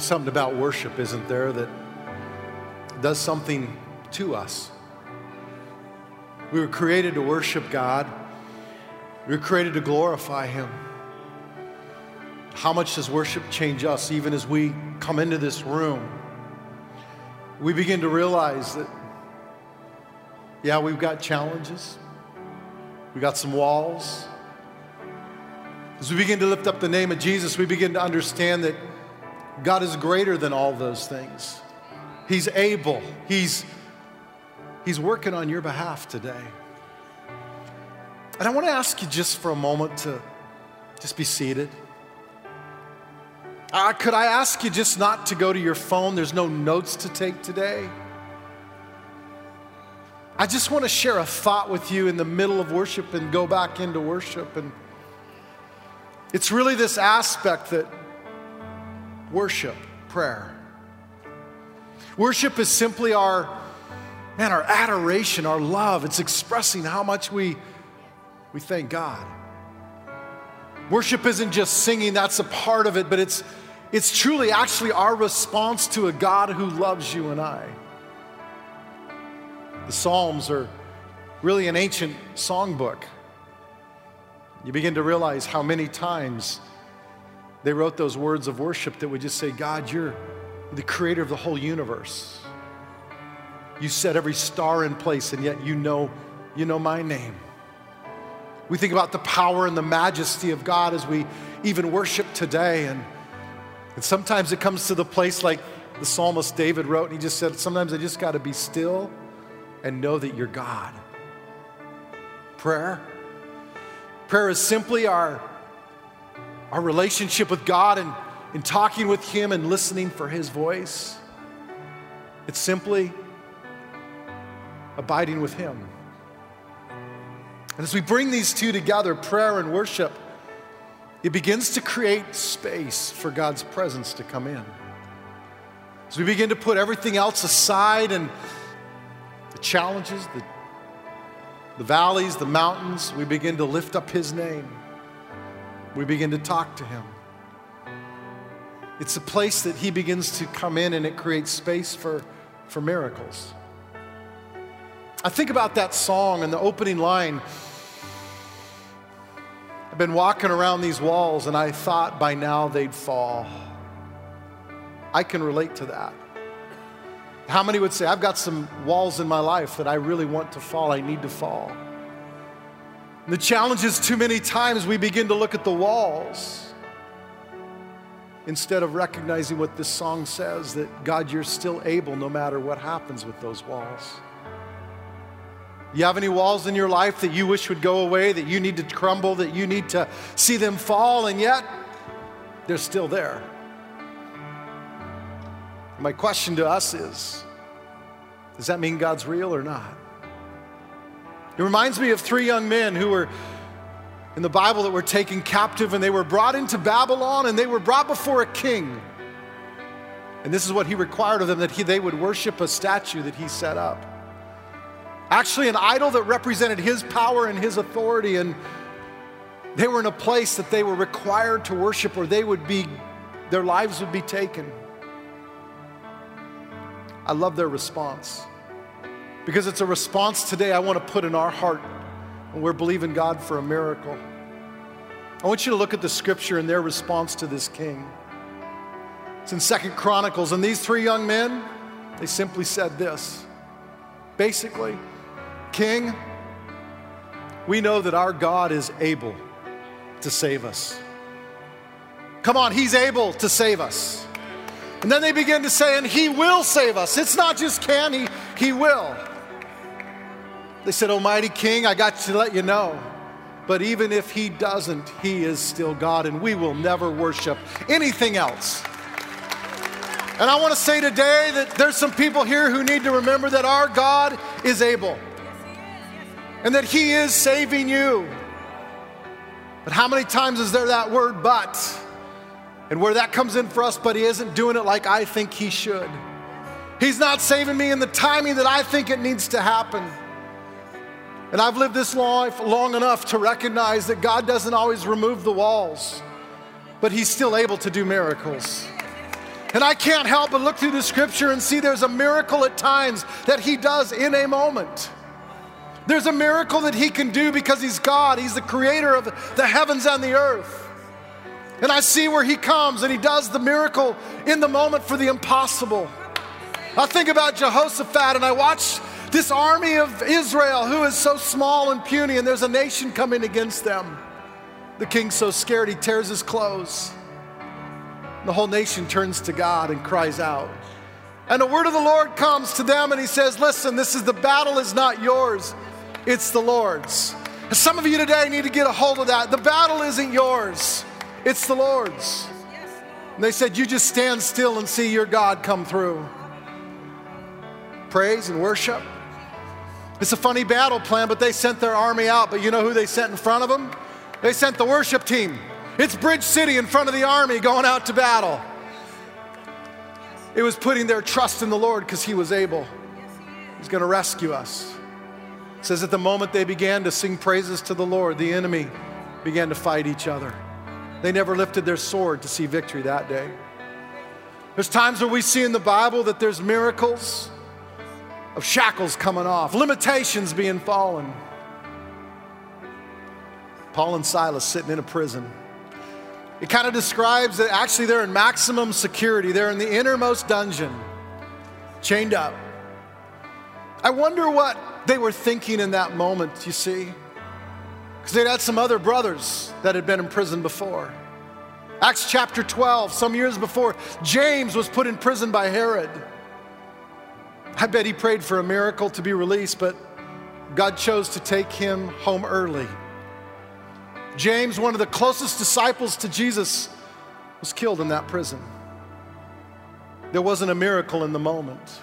something about worship, isn't there, that does something to us. We were created to worship God, we were created to glorify Him. How much does worship change us even as we come into this room? We begin to realize that, yeah, we've got challenges, we got some walls. As we begin to lift up the name of Jesus, we begin to understand that God is greater than all those things. He's able. He's, he's working on your behalf today. And I want to ask you just for a moment to just be seated. Uh, could I ask you just not to go to your phone? There's no notes to take today. I just want to share a thought with you in the middle of worship and go back into worship. And it's really this aspect that worship, prayer. Worship is simply our, man, our adoration, our love. It's expressing how much we, we thank God. Worship isn't just singing, that's a part of it, but it's, it's truly actually our response to a God who loves you and I. The Psalms are really an ancient songbook. You begin to realize how many times they wrote those words of worship that would just say, God, you're the creator of the whole universe. You set every star in place, and yet you know, you know my name. We think about the power and the majesty of God as we even worship today. And, and sometimes it comes to the place like the psalmist David wrote, and he just said, Sometimes I just got to be still and know that you're God. Prayer. Prayer is simply our our relationship with God and in talking with Him and listening for His voice. It's simply abiding with Him. And as we bring these two together, prayer and worship, it begins to create space for God's presence to come in. As we begin to put everything else aside and the challenges, the, the valleys, the mountains, we begin to lift up His name we begin to talk to Him. It's a place that He begins to come in and it creates space for, for miracles. I think about that song and the opening line. I've been walking around these walls and I thought by now they'd fall. I can relate to that. How many would say, I've got some walls in my life that I really want to fall, I need to fall? The challenge is too many times we begin to look at the walls instead of recognizing what this song says that God, you're still able no matter what happens with those walls. You have any walls in your life that you wish would go away, that you need to crumble, that you need to see them fall, and yet they're still there? My question to us is Does that mean God's real or not? It reminds me of three young men who were in the Bible that were taken captive and they were brought into Babylon and they were brought before a king. And this is what he required of them that he, they would worship a statue that he set up. Actually, an idol that represented his power and his authority. And they were in a place that they were required to worship or they would be, their lives would be taken. I love their response because it's a response today I want to put in our heart when we're believing God for a miracle. I want you to look at the scripture and their response to this king. It's in Second Chronicles, and these three young men, they simply said this. Basically, King, we know that our God is able to save us. Come on, He's able to save us. And then they begin to say, and He will save us. It's not just can, He, he will. They said, Almighty King, I got to let you know. But even if he doesn't, he is still God, and we will never worship anything else. And I want to say today that there's some people here who need to remember that our God is able and that he is saving you. But how many times is there that word but? And where that comes in for us, but he isn't doing it like I think he should. He's not saving me in the timing that I think it needs to happen. And I've lived this life long enough to recognize that God doesn't always remove the walls, but He's still able to do miracles. And I can't help but look through the scripture and see there's a miracle at times that he does in a moment. There's a miracle that he can do because he's God. He's the creator of the heavens and the earth. And I see where he comes and he does the miracle in the moment for the impossible. I think about Jehoshaphat and I watch this army of Israel who is so small and puny, and there's a nation coming against them. The king's so scared he tears his clothes. The whole nation turns to God and cries out. And the word of the Lord comes to them and he says, Listen, this is the battle is not yours, it's the Lord's. Some of you today need to get a hold of that. The battle isn't yours, it's the Lord's. And they said, You just stand still and see your God come through. Praise and worship. It's a funny battle plan, but they sent their army out. But you know who they sent in front of them? They sent the worship team. It's Bridge City in front of the army going out to battle. It was putting their trust in the Lord because He was able. He's going to rescue us. It says at the moment they began to sing praises to the Lord, the enemy began to fight each other. They never lifted their sword to see victory that day. There's times where we see in the Bible that there's miracles of shackles coming off, limitations being fallen. Paul and Silas sitting in a prison. It kind of describes that actually they're in maximum security. They're in the innermost dungeon, chained up. I wonder what they were thinking in that moment, you see. Because they'd had some other brothers that had been in prison before. Acts chapter 12, some years before, James was put in prison by Herod. I bet he prayed for a miracle to be released, but God chose to take him home early. James, one of the closest disciples to Jesus, was killed in that prison. There wasn't a miracle in the moment.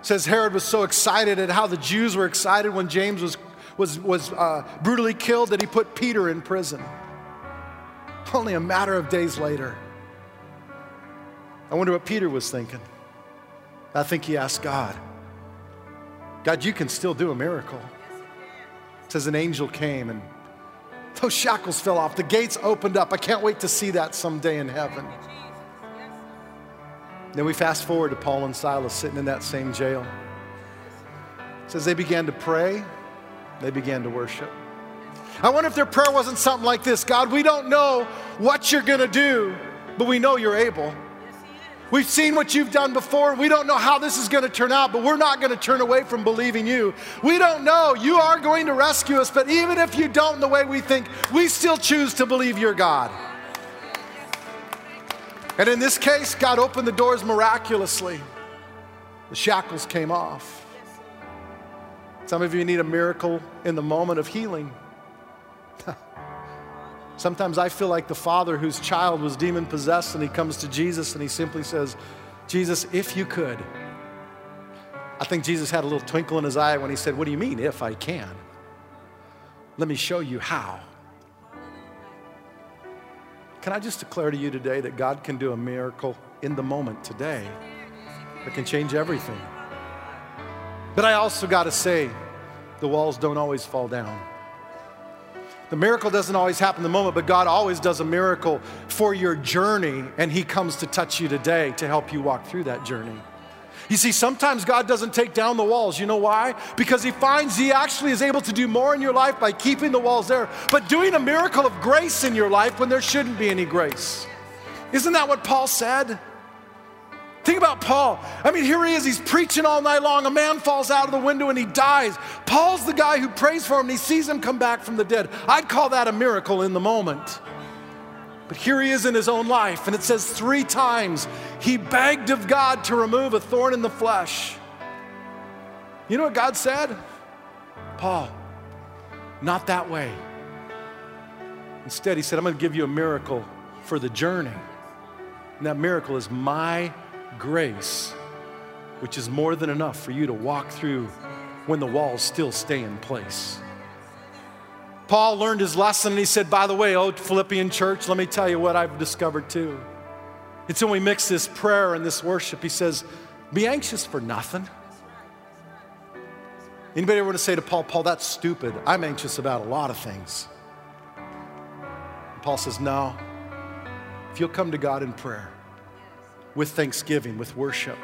It says Herod was so excited at how the Jews were excited when James was, was, was uh, brutally killed that he put Peter in prison. Only a matter of days later. I wonder what Peter was thinking. I think he asked God, God, you can still do a miracle. It says an angel came and those shackles fell off. The gates opened up. I can't wait to see that someday in heaven. Then we fast forward to Paul and Silas sitting in that same jail. It says they began to pray, they began to worship. I wonder if their prayer wasn't something like this God, we don't know what you're going to do, but we know you're able. We've seen what you've done before. We don't know how this is going to turn out, but we're not going to turn away from believing you. We don't know. You are going to rescue us, but even if you don't in the way we think, we still choose to believe you're God. And in this case, God opened the doors miraculously. The shackles came off. Some of you need a miracle in the moment of healing. Sometimes I feel like the father whose child was demon possessed and he comes to Jesus and he simply says, Jesus, if you could. I think Jesus had a little twinkle in his eye when he said, What do you mean, if I can? Let me show you how. Can I just declare to you today that God can do a miracle in the moment today that can change everything? But I also got to say, the walls don't always fall down. The miracle doesn't always happen in the moment, but God always does a miracle for your journey, and He comes to touch you today to help you walk through that journey. You see, sometimes God doesn't take down the walls. You know why? Because He finds He actually is able to do more in your life by keeping the walls there, but doing a miracle of grace in your life when there shouldn't be any grace. Isn't that what Paul said? Think about Paul. I mean, here he is, he's preaching all night long. A man falls out of the window and he dies. Paul's the guy who prays for him and he sees him come back from the dead. I'd call that a miracle in the moment. But here he is in his own life, and it says three times he begged of God to remove a thorn in the flesh. You know what God said? Paul, not that way. Instead, he said, I'm going to give you a miracle for the journey. And that miracle is my grace, which is more than enough for you to walk through when the walls still stay in place. Paul learned his lesson and he said, By the way, oh, Philippian church, let me tell you what I've discovered too. It's when we mix this prayer and this worship, he says, Be anxious for nothing. Anybody ever want to say to Paul, Paul, that's stupid. I'm anxious about a lot of things. Paul says, No. If you'll come to God in prayer, with thanksgiving, with worship.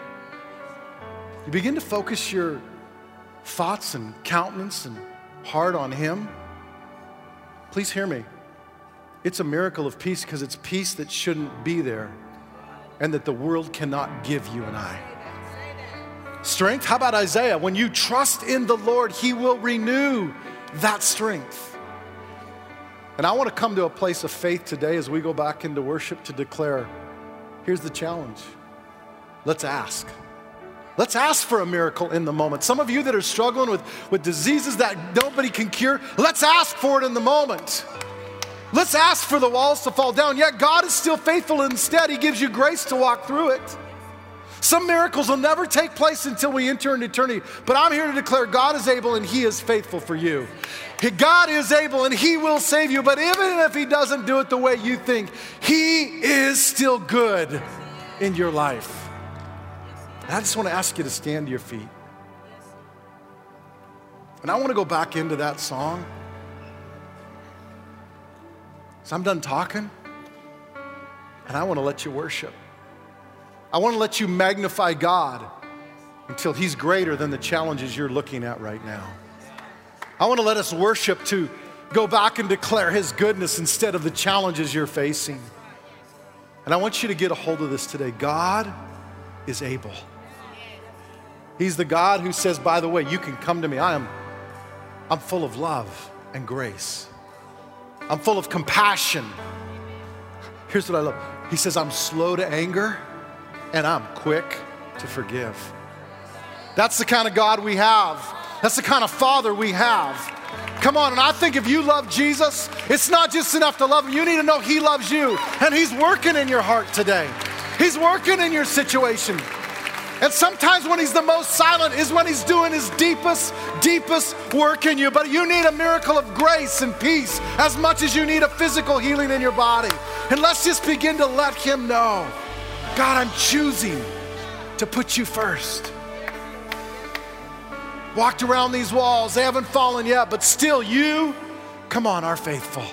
You begin to focus your thoughts and countenance and heart on Him. Please hear me. It's a miracle of peace because it's peace that shouldn't be there and that the world cannot give you and I. Strength? How about Isaiah? When you trust in the Lord, He will renew that strength. And I want to come to a place of faith today as we go back into worship to declare here's the challenge. Let's ask. Let's ask for a miracle in the moment. Some of you that are struggling with, with diseases that nobody can cure, let's ask for it in the moment. Let's ask for the walls to fall down. Yet God is still faithful. Instead, He gives you grace to walk through it. Some miracles will never take place until we enter into eternity. But I'm here to declare God is able and He is faithful for you. God is able and He will save you. But even if He doesn't do it the way you think, He is still good in your life. And I just want to ask you to stand to your feet. And I want to go back into that song. So I'm done talking, and I want to let you worship. I want to let you magnify God until He's greater than the challenges you're looking at right now. I want to let us worship to go back and declare His goodness instead of the challenges you're facing. And I want you to get a hold of this today. God is able. He's the God who says, by the way, you can come to me. I am I'm full of love and grace. I'm full of compassion. Here's what I love. He says, I'm slow to anger and I'm quick to forgive. That's the kind of God we have. That's the kind of Father we have. Come on, and I think if you love Jesus, it's not just enough to love him. You need to know he loves you, and he's working in your heart today. He's working in your situation. And sometimes when he's the most silent is when he's doing his deepest, deepest work in you. But you need a miracle of grace and peace as much as you need a physical healing in your body. And let's just begin to let him know God, I'm choosing to put you first. Walked around these walls, they haven't fallen yet, but still, you, come on, are faithful.